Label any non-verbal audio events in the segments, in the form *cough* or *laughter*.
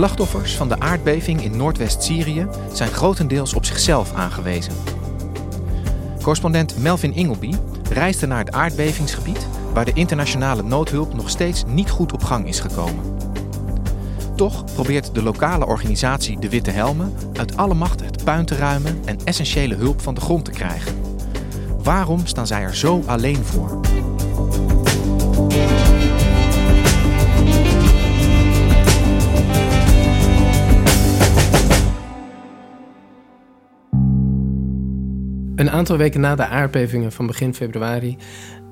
Slachtoffers van de aardbeving in Noordwest-Syrië zijn grotendeels op zichzelf aangewezen. Correspondent Melvin Ingleby reisde naar het aardbevingsgebied waar de internationale noodhulp nog steeds niet goed op gang is gekomen. Toch probeert de lokale organisatie De Witte Helmen uit alle macht het puin te ruimen en essentiële hulp van de grond te krijgen. Waarom staan zij er zo alleen voor? Een aantal weken na de aardbevingen van begin februari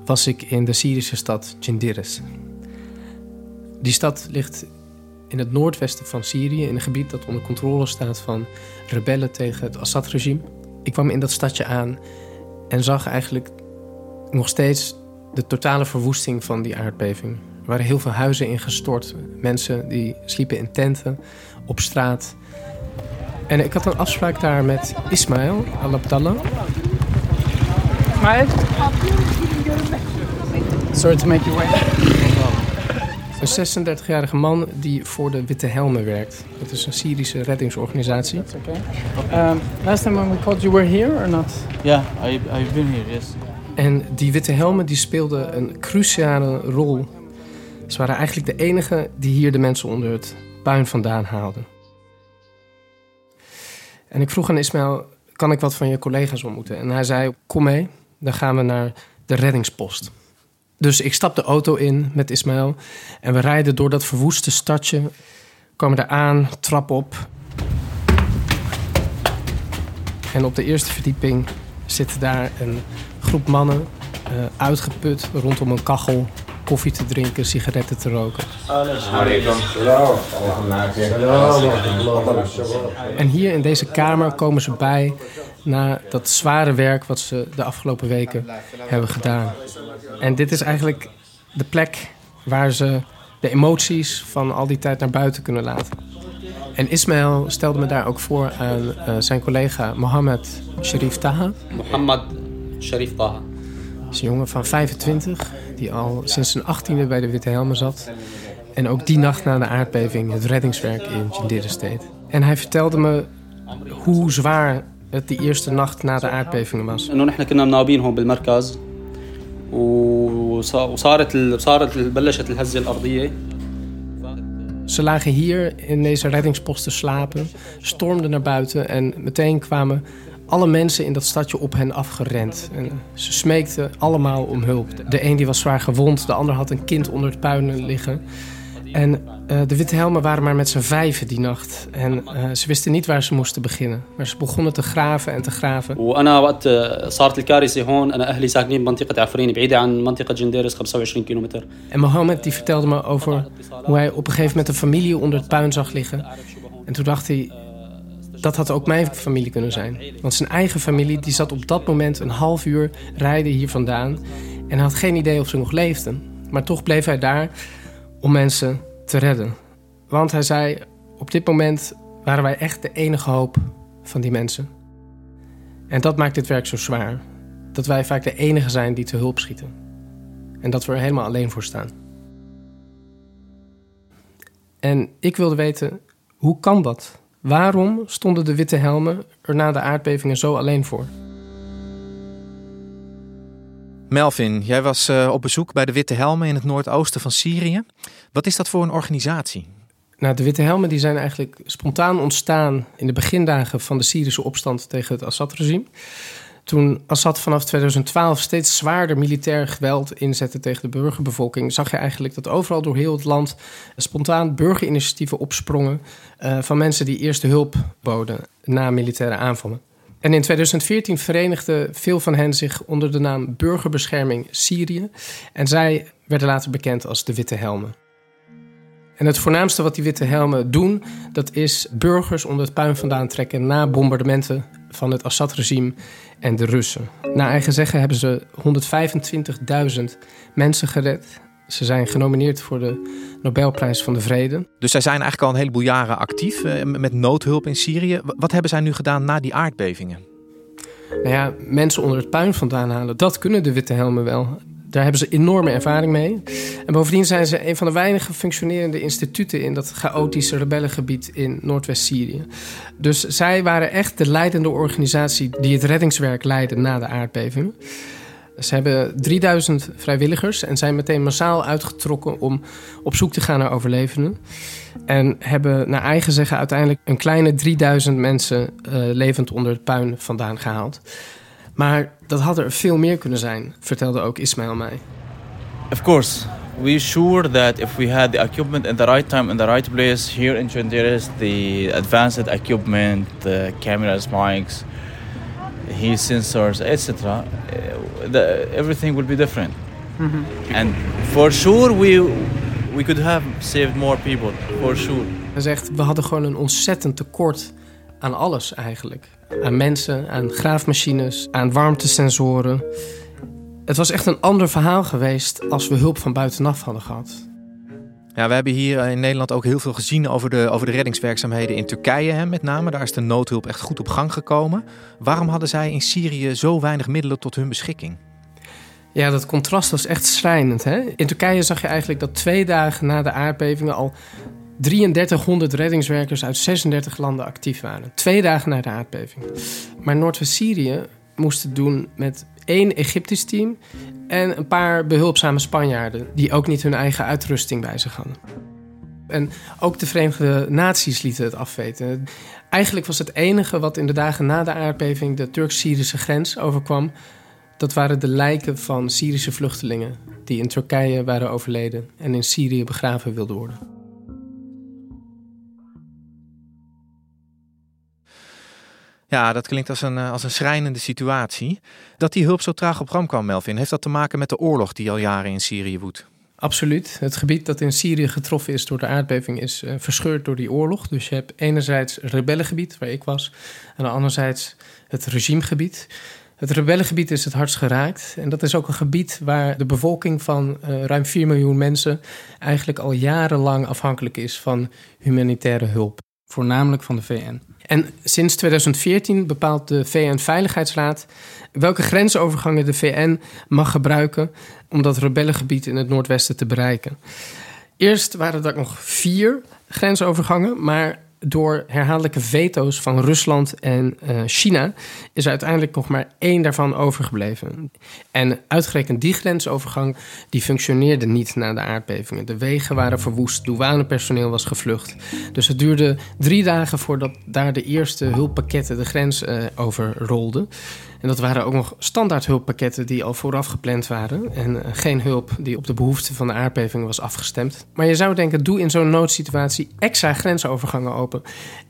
was ik in de Syrische stad Jindiris. Die stad ligt in het noordwesten van Syrië, in een gebied dat onder controle staat van rebellen tegen het Assad-regime. Ik kwam in dat stadje aan en zag eigenlijk nog steeds de totale verwoesting van die aardbeving. Er waren heel veel huizen ingestort, mensen die sliepen in tenten, op straat. En ik had een afspraak daar met Ismail al-Abdallah. Maar Sorry to make you wait. *laughs* Een 36-jarige man die voor de Witte Helmen werkt. Dat is een Syrische reddingsorganisatie. Okay. Um, last time when we called you were here or not? Yeah, I, I've been here, yes. En die Witte Helmen die speelden een cruciale rol. Ze waren eigenlijk de enige die hier de mensen onder het puin vandaan haalden. En ik vroeg aan Ismail, kan ik wat van je collega's ontmoeten? En hij zei, kom mee, dan gaan we naar de reddingspost. Dus ik stap de auto in met Ismail en we rijden door dat verwoeste stadje. Komen daar aan, trap op. En op de eerste verdieping zit daar een groep mannen, eh, uitgeput, rondom een kachel, koffie te drinken, sigaretten te roken. En hier in deze kamer komen ze bij na dat zware werk wat ze de afgelopen weken hebben gedaan. En dit is eigenlijk de plek waar ze de emoties van al die tijd naar buiten kunnen laten. En Ismail stelde me daar ook voor aan eh, zijn collega Mohammed Sharif Taha. Mohammed Sharif Taha Dat is een jongen van 25 die al sinds zijn 18e bij de Witte Helmen zat. En ook die nacht na de aardbeving het reddingswerk in Jindiris deed. En hij vertelde me hoe zwaar het die eerste nacht na de aardbevingen was. انه نحن كنا مناوبين هون بالمركز وص- وصارت ال- صارت ال- بلشت الهزه الارضيه Ze lagen hier in deze reddingspost te slapen, stormden naar buiten en meteen kwamen alle mensen in dat stadje op hen afgerend. En ze smeekten allemaal om hulp. De een die was zwaar gewond, de ander had een kind onder het puin liggen. En eh, de Witte Helmen waren maar met z'n vijven die nacht. En eh, ze wisten niet waar ze moesten beginnen. Maar ze begonnen te graven en te graven. وانا وقت صارت الكارثه هون انا اهلي ساكنين بمنطقه عفرين بعيده عن منطقه جنديرس 25 كيلومتر En Mohammed die vertelde me over hoe hij op een gegeven moment een familie onder het puin zag liggen. En toen dacht hij, dat had ook mijn familie kunnen zijn. Want zijn eigen familie die zat op dat moment een half uur rijden hier vandaan. En had geen idee of ze nog leefden. Maar toch bleef hij daar om mensen te redden. Want hij zei, op dit moment waren wij echt de enige hoop van die mensen. En dat maakt dit werk zo zwaar. Dat wij vaak de enige zijn die te hulp schieten. En dat we er helemaal alleen voor staan. En ik wilde weten, hoe kan dat? Waarom stonden de witte helmen er na de aardbevingen zo alleen voor? Melvin, jij was eh, op bezoek bij de Witte Helmen in het noordoosten van Syrië. Wat is dat voor een organisatie? Nou, de Witte Helmen die zijn eigenlijk spontaan ontstaan in de begindagen van de Syrische opstand tegen het Assad-regime. Toen Assad vanaf 2012 steeds zwaarder militair geweld inzette tegen de burgerbevolking, zag je eigenlijk dat overal door heel het land spontaan burgerinitiatieven opsprongen uh, van mensen die eerste hulp boden na militaire aanvallen. En in 2014 verenigden veel van hen zich onder de naam Burgerbescherming Syrië. En zij werden later bekend als de Witte Helmen. En het voornaamste wat die witte helmen doen, dat is burgers onder het puin vandaan trekken na bombardementen van het Assad-regime en de Russen. Na eigen zeggen hebben ze 125.000 mensen gered. Ze zijn genomineerd voor de Nobelprijs van de Vrede. Dus zij zijn eigenlijk al een heleboel jaren actief eh, met noodhulp in Syrië. Wat hebben zij nu gedaan na die aardbevingen? Nou ja, mensen onder het puin vandaan halen, dat kunnen de witte helmen wel. Daar hebben ze enorme ervaring mee. En bovendien zijn ze een van de weinige functionerende instituten in dat chaotische rebellengebied in Noordwest-Syrië. Dus zij waren echt de leidende organisatie die het reddingswerk leidde na de aardbevingen. Ze hebben 3000 vrijwilligers en zijn meteen massaal uitgetrokken om op zoek te gaan naar overlevenden. En hebben naar eigen zeggen uiteindelijk een kleine 3000 mensen uh, levend onder het puin vandaan gehaald. Maar dat had er veel meer kunnen zijn, vertelde ook Ismail mij. Of course, we sure that if we had the equipment in the right time in the right place here in Chandiris, the advanced equipment, the cameras, mics, heat sensors, etc., uh, everything will be different. Mm -hmm. And for sure we we could have saved more people, for sure. Hij zegt, we hadden gewoon een ontzettend tekort aan alles eigenlijk. Aan mensen, aan graafmachines, aan warmtesensoren. Het was echt een ander verhaal geweest als we hulp van buitenaf hadden gehad. Ja, we hebben hier in Nederland ook heel veel gezien over de, over de reddingswerkzaamheden in Turkije, hè, met name. Daar is de noodhulp echt goed op gang gekomen. Waarom hadden zij in Syrië zo weinig middelen tot hun beschikking? Ja, dat contrast was echt schrijnend. Hè? In Turkije zag je eigenlijk dat twee dagen na de aardbevingen al 3300 reddingswerkers uit 36 landen actief waren. Twee dagen na de aardbeving. Maar Noordwest-Syrië moest het doen met één Egyptisch team en een paar behulpzame Spanjaarden die ook niet hun eigen uitrusting bij zich hadden. En ook de Verenigde Naties lieten het afweten. Eigenlijk was het enige wat in de dagen na de aardbeving de Turk-Syrische grens overkwam, dat waren de lijken van Syrische vluchtelingen die in Turkije waren overleden en in Syrië begraven wilden worden. Ja, dat klinkt als een, eh, als een schrijnende situatie. Dat die hulp zo traag op gang kwam, Melvin, heeft dat te maken met de oorlog die al jaren in Syrië woedt? Absoluut. Het gebied dat in Syrië getroffen is door de aardbeving is uh, verscheurd door die oorlog. Dus je hebt enerzijds het rebellengebied, waar ik was, en anderzijds het regimegebied. Het rebellengebied is het hardst geraakt. En dat is ook een gebied waar de bevolking van uh, ruim 4 miljoen mensen eigenlijk al jarenlang afhankelijk is van humanitaire hulp. Voornamelijk van de VN. En sinds 2014 bepaalt de VN-veiligheidsraad welke grensovergangen de VN mag gebruiken om dat rebellengebied in het noordwesten te bereiken. Eerst waren er nog vier grensovergangen, maar door herhaaldelijke veto's van Rusland en uh, China is uiteindelijk nog maar één daarvan overgebleven. En uitgerekend die grensovergang die functioneerde niet na de aardbevingen. De wegen waren verwoest, douanepersoneel was gevlucht. Dus het duurde drie dagen voordat daar de eerste hulppakketten de grens uh, overrolden. En dat waren ook nog standaard hulppakketten die al vooraf gepland waren. En eh, geen hulp die op de behoeften van de aardbeving was afgestemd. Maar je zou denken, doe in zo'n noodsituatie extra grensovergangen open.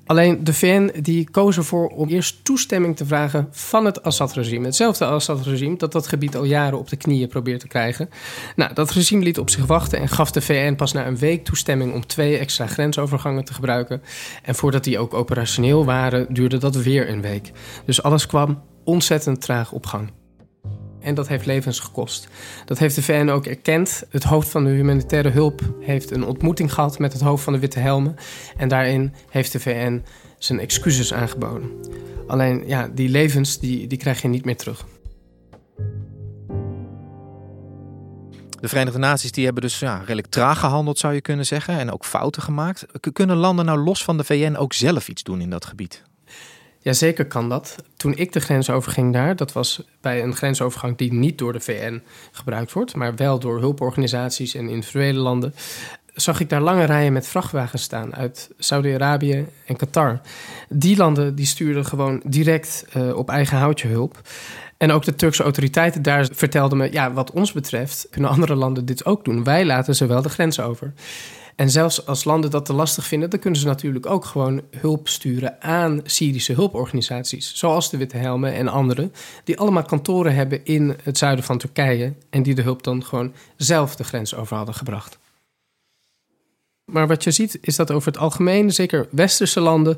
Alleen de VN die koos ervoor om eerst toestemming te vragen van het Assad-regime. Hetzelfde Assad-regime dat dat gebied al jaren op de knieën probeert te krijgen. Nou, dat regime liet op zich wachten en gaf de VN pas na een week toestemming om twee extra grensovergangen te gebruiken. En voordat die ook operationeel waren, duurde dat weer een week. Dus alles kwam ontzettend traag op gang. En dat heeft levens gekost. Dat heeft de VN ook erkend. Het hoofd van de humanitaire hulp heeft een ontmoeting gehad met het hoofd van de Witte Helmen. En daarin heeft de VN zijn excuses aangeboden. Alleen ja, die levens die, die krijg je niet meer terug. De Verenigde Naties die hebben dus ja, redelijk traag gehandeld, zou je kunnen zeggen. En ook fouten gemaakt. Kunnen landen nou los van de VN ook zelf iets doen in dat gebied? Jazeker kan dat. Toen ik de grens overging daar, dat was bij een grensovergang die niet door de VN gebruikt wordt, maar wel door hulporganisaties en individuele landen, zag ik daar lange rijen met vrachtwagens staan uit Saudi-Arabië en Qatar. Die landen die stuurden gewoon direct uh, op eigen houtje hulp. En ook de Turkse autoriteiten daar vertelden me: ja, wat ons betreft kunnen andere landen dit ook doen. Wij laten ze wel de grens over. En zelfs als landen dat te lastig vinden, dan kunnen ze natuurlijk ook gewoon hulp sturen aan Syrische hulporganisaties. Zoals de Witte Helmen en anderen, die allemaal kantoren hebben in het zuiden van Turkije. En die de hulp dan gewoon zelf de grens over hadden gebracht. Maar wat je ziet is dat over het algemeen, zeker westerse landen,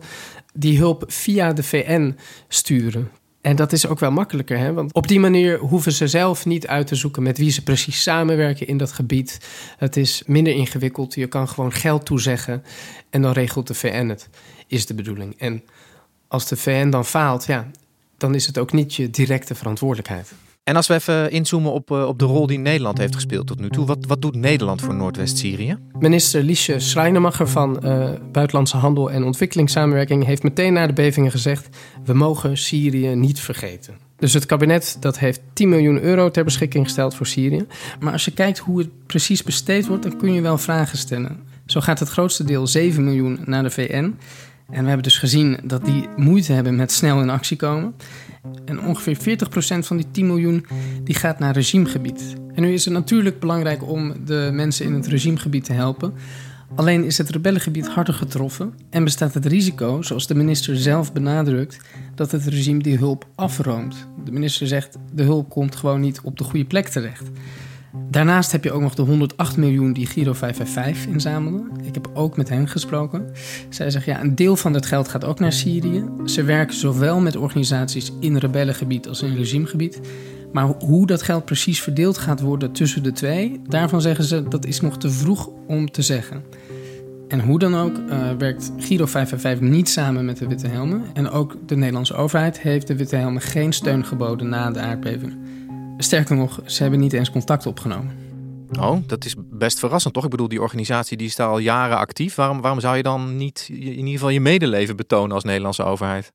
die hulp via de VN sturen. En dat is ook wel makkelijker, hè? want op die manier hoeven ze zelf niet uit te zoeken met wie ze precies samenwerken in dat gebied. Het is minder ingewikkeld. Je kan gewoon geld toezeggen en dan regelt de VN het, is de bedoeling. En als de VN dan faalt, ja, dan is het ook niet je directe verantwoordelijkheid. En als we even inzoomen op, eh, op de rol die Nederland heeft gespeeld tot nu toe. Wat, wat doet Nederland voor Noordwest-Syrië? Minister Liesje Schrijnemacher van uh, Buitenlandse Handel en Ontwikkelingssamenwerking heeft meteen na de bevingen gezegd: we mogen Syrië niet vergeten. Dus het kabinet dat heeft 10 miljoen euro ter beschikking gesteld voor Syrië. Maar als je kijkt hoe het precies besteed wordt, dan kun je wel vragen stellen. Zo gaat het grootste deel, 7 miljoen, naar de VN. En we hebben dus gezien dat die moeite hebben met snel in actie komen. En ongeveer 40% van die 10 miljoen die gaat naar regimegebied. En nu is het natuurlijk belangrijk om de mensen in het regimegebied te helpen. Alleen is het rebellengebied harder getroffen en bestaat het risico, zoals de minister zelf benadrukt, dat het regime die hulp afroomt. De minister zegt de hulp komt gewoon niet op de goede plek terecht. Daarnaast heb je ook nog de 108 miljoen die Giro 555 inzamelde. Ik heb ook met hen gesproken. Zij zeggen ja, een deel van dat geld gaat ook naar Syrië. Ze werken zowel met organisaties in rebellengebied als in regimegebied. Maar hoe dat geld precies verdeeld gaat worden tussen de twee, daarvan zeggen ze dat is nog te vroeg om te zeggen. En hoe dan ook uh, werkt Giro 555 niet samen met de Witte Helmen. En ook de Nederlandse overheid heeft de Witte Helmen geen steun geboden na de aardbeving. Sterker nog, ze hebben niet eens contact opgenomen. Oh, dat is best verrassend toch? Ik bedoel, die organisatie die is al jaren actief. Waarom, waarom zou je dan niet in ieder geval je medeleven betonen als Nederlandse overheid?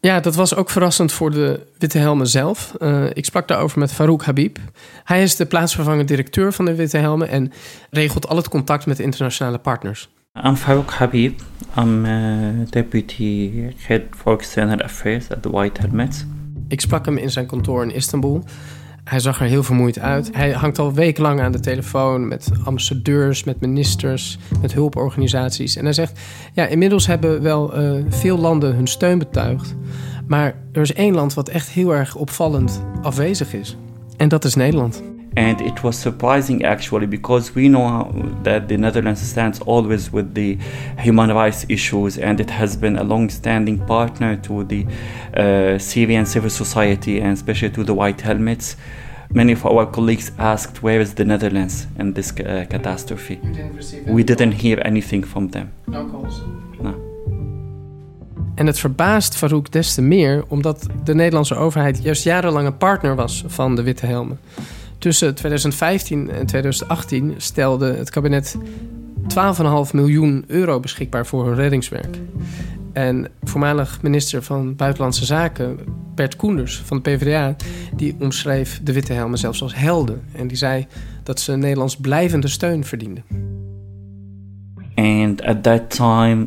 Ja, dat was ook verrassend voor de Witte Helmen zelf. Uh, ik sprak daarover met Farouk Habib. Hij is de plaatsvervangend directeur van de Witte Helmen en regelt al het contact met internationale partners. I'm Farouk Habib. I'm uh, deputy head for external affairs at the White Helmets. Ik sprak hem in zijn kantoor in Istanbul. Hij zag er heel vermoeid uit. Hij hangt al wekenlang aan de telefoon met ambassadeurs, met ministers, met hulporganisaties. En hij zegt: Ja, inmiddels hebben wel uh, veel landen hun steun betuigd. Maar er is één land wat echt heel erg opvallend afwezig is. En dat is Nederland. And it was surprising actually because we know that the Netherlands stands always with the human rights issues and it has been a long standing partner to the uh, Syrian civil society and especially to the White Helmets. Many of our colleagues asked, Where is the Netherlands in this uh, catastrophe? Didn't we didn't hear anything from them. No calls. No. En het verbaast Farouk des te meer omdat de Nederlandse overheid juist jarenlang een partner was van de Witte Helmen. Tussen 2015 en 2018 stelde het kabinet 12,5 miljoen euro beschikbaar voor hun reddingswerk. En voormalig minister van Buitenlandse Zaken, Bert Koenders van de PvdA, die omschreef de Witte Helmen zelfs als helden. En die zei dat ze Nederlands blijvende steun verdienden. And at that time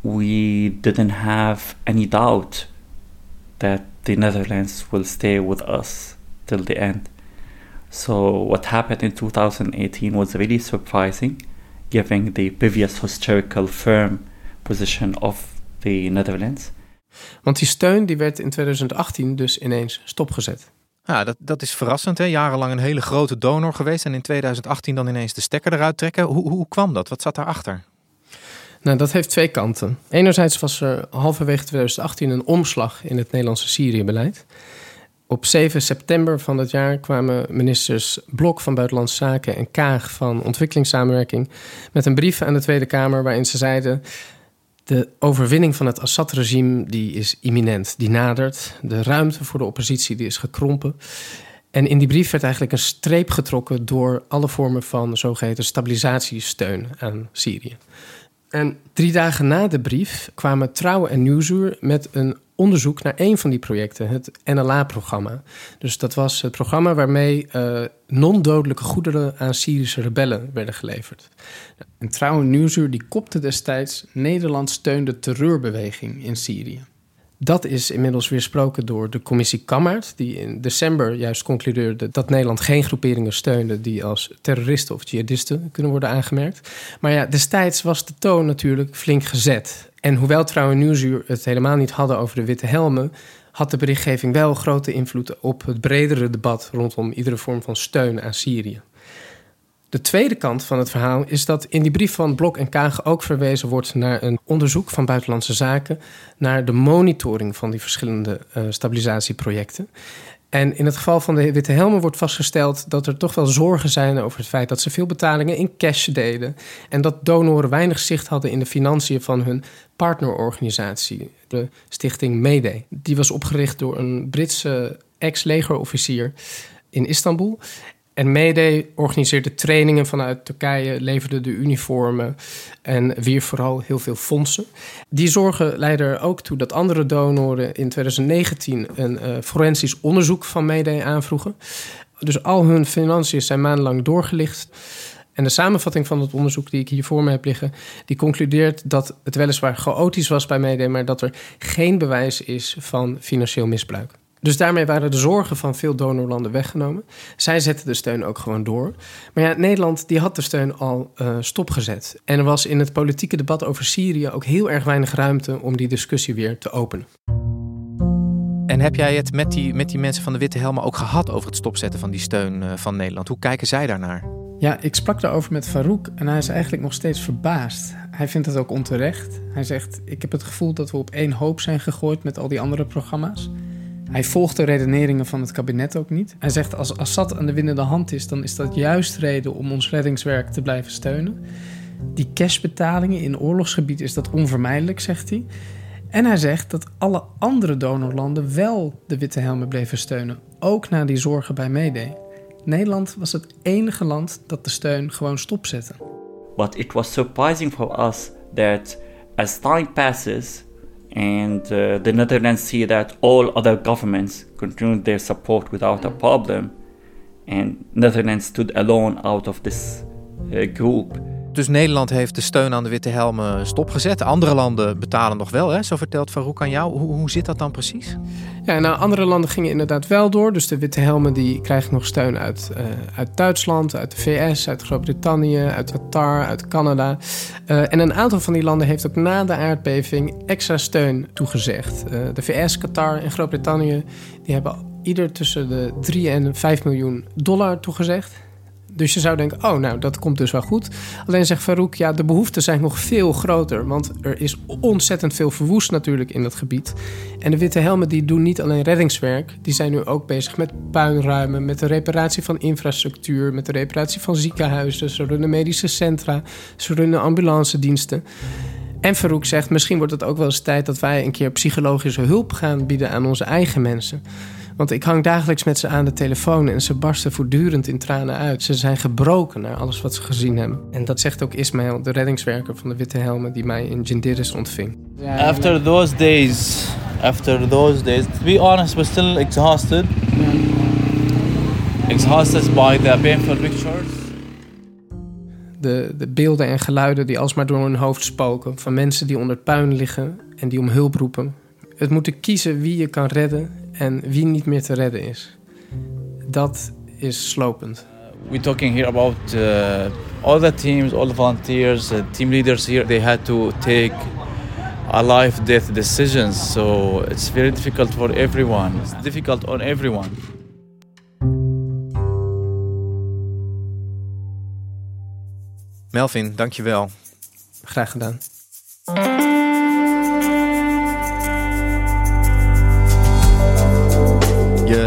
we didn't have any doubt that the Netherlands will stay with us till the end. So what happened in 2018 was really surprising, given the previous historical firm position of the Netherlands. Want die steun die werd in 2018 dus ineens stopgezet. Ja, dat, dat is verrassend. Hè? Jarenlang een hele grote donor geweest en in 2018 dan ineens de stekker eruit trekken. Hoe, hoe kwam dat? Wat zat daarachter? Nou, dat heeft twee kanten. Enerzijds was er halverwege 2018 een omslag in het Nederlandse Syrië-beleid. Op 7 september van dat jaar kwamen ministers Blok van Buitenlandse Zaken en Kaag van Ontwikkelingssamenwerking met een brief aan de Tweede Kamer waarin ze zeiden: de overwinning van het Assad-regime die is imminent, die nadert. De ruimte voor de oppositie die is gekrompen. En in die brief werd eigenlijk een streep getrokken door alle vormen van zogeheten stabilisatiesteun aan Syrië. En drie dagen na de brief kwamen Trouw en Nieuwsuur met een onderzoek naar een van die projecten, het NLA-programma. Dus dat was het programma waarmee uh, non-dodelijke goederen aan Syrische rebellen werden geleverd. En Trouw en Nieuwsuur die kopte destijds Nederland steunde terreurbeweging in Syrië. Dat is inmiddels weersproken door de commissie Kammaert, die in december juist concludeerde dat Nederland geen groeperingen steunde die als terroristen of jihadisten kunnen worden aangemerkt. Maar ja, destijds was de toon natuurlijk flink gezet. En hoewel Trouw en Nieuwsuur het helemaal niet hadden over de witte helmen, had de berichtgeving wel grote invloed op het bredere debat rondom iedere vorm van steun aan Syrië. De tweede kant van het verhaal is dat in die brief van Blok en Kaag ook verwezen wordt naar een onderzoek van Buitenlandse Zaken naar de monitoring van die verschillende uh, stabilisatieprojecten. En in het geval van de Witte Helmen wordt vastgesteld dat er toch wel zorgen zijn over het feit dat ze veel betalingen in cash deden. En dat donoren weinig zicht hadden in de financiën van hun partnerorganisatie, de stichting Mayday. Die was opgericht door een Britse ex-legerofficier in Istanbul. En Mayday organiseerde trainingen vanuit Turkije, leverde de uniformen en wierf vooral heel veel fondsen. Die zorgen leidden er ook toe dat andere donoren in 2019 een uh, forensisch onderzoek van Mayday aanvroegen. Dus al hun financiën zijn maandenlang doorgelicht. En de samenvatting van het onderzoek die ik hier voor me heb liggen, die concludeert dat het weliswaar chaotisch was bij Mayday, maar dat er geen bewijs is van financieel misbruik. Dus daarmee waren de zorgen van veel donorlanden weggenomen. Zij zetten de steun ook gewoon door. Maar ja, Nederland die had de steun al uh, stopgezet. En er was in het politieke debat over Syrië ook heel erg weinig ruimte om die discussie weer te openen. En heb jij het met die, met die mensen van de Witte Helmen ook gehad over het stopzetten van die steun uh, van Nederland? Hoe kijken zij daarnaar? Ja, ik sprak daarover met Farouk en hij is eigenlijk nog steeds verbaasd. Hij vindt het ook onterecht. Hij zegt: Ik heb het gevoel dat we op één hoop zijn gegooid met al die andere programma's. Hij volgt de redeneringen van het kabinet ook niet. Hij zegt als Assad aan de winnende hand is, dan is dat juist reden om ons reddingswerk te blijven steunen. Die cashbetalingen in oorlogsgebied is dat onvermijdelijk, zegt hij. En hij zegt dat alle andere donorlanden wel de witte helmen bleven steunen, ook na die zorgen bij Mayday. Nederland was het enige land dat de steun gewoon stopzette. But it was surprising for us that as time passes and uh, the Netherlands see that all other governments continued their support without a problem, and Netherlands stood alone out of this uh, group. Dus Nederland heeft de steun aan de witte helmen stopgezet. Andere landen betalen nog wel, hè? zo vertelt Farouk aan jou. Hoe, hoe zit dat dan precies? Ja, nou, andere landen gingen inderdaad wel door. Dus de witte helmen die krijgen nog steun uit, uh, uit Duitsland, uit de VS, uit Groot-Brittannië, uit Qatar, uit Canada. Uh, en een aantal van die landen heeft ook na de aardbeving extra steun toegezegd. Uh, de VS, Qatar en Groot-Brittannië die hebben ieder tussen de 3 en 5 miljoen dollar toegezegd. Dus je zou denken, oh nou, dat komt dus wel goed. Alleen zegt Farouk, ja, de behoeften zijn nog veel groter. Want er is ontzettend veel verwoest natuurlijk in dat gebied. En de Witte Helmen die doen niet alleen reddingswerk. Die zijn nu ook bezig met puinruimen, met de reparatie van infrastructuur... met de reparatie van ziekenhuizen. Ze runnen medische centra, ze runnen ambulance diensten. En Farouk zegt, misschien wordt het ook wel eens tijd... dat wij een keer psychologische hulp gaan bieden aan onze eigen mensen... Want ik hang dagelijks met ze aan de telefoon en ze barsten voortdurend in tranen uit. Ze zijn gebroken naar alles wat ze gezien hebben. En dat zegt ook Ismail, de reddingswerker van de Witte Helmen, die mij in Jindiris ontving. After those days, after those days, to be honest, we're still exhausted. Exhausted by the painful pictures. De, de beelden en geluiden die alsmaar door hun hoofd spoken. Van mensen die onder het puin liggen en die om hulp roepen. Het moeten kiezen wie je kan redden en wie niet meer te redden is. Dat is slopend. We're talking here about uh, all the teams, all the volunteers, uh, team leaders here. They had to take a life-death decisions, so it's very difficult for everyone. It's difficult on everyone. Melvin, dankjewel. Graag gedaan.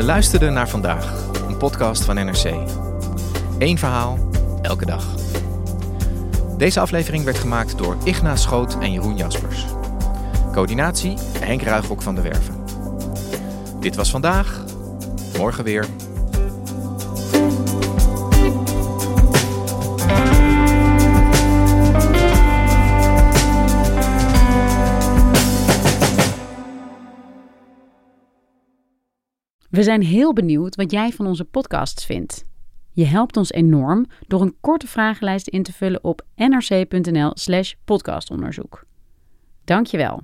Luisterde naar vandaag, een podcast van NRC. Eén verhaal, elke dag. Deze aflevering werd gemaakt door Igna Schoot en Jeroen Jaspers. Coördinatie Henk Ruigrok van de Werven. Dit was vandaag, morgen weer. We zijn heel benieuwd wat jij van onze podcasts vindt. Je helpt ons enorm door een korte vragenlijst in te vullen op nrc.nl/slash podcastonderzoek. Dankjewel.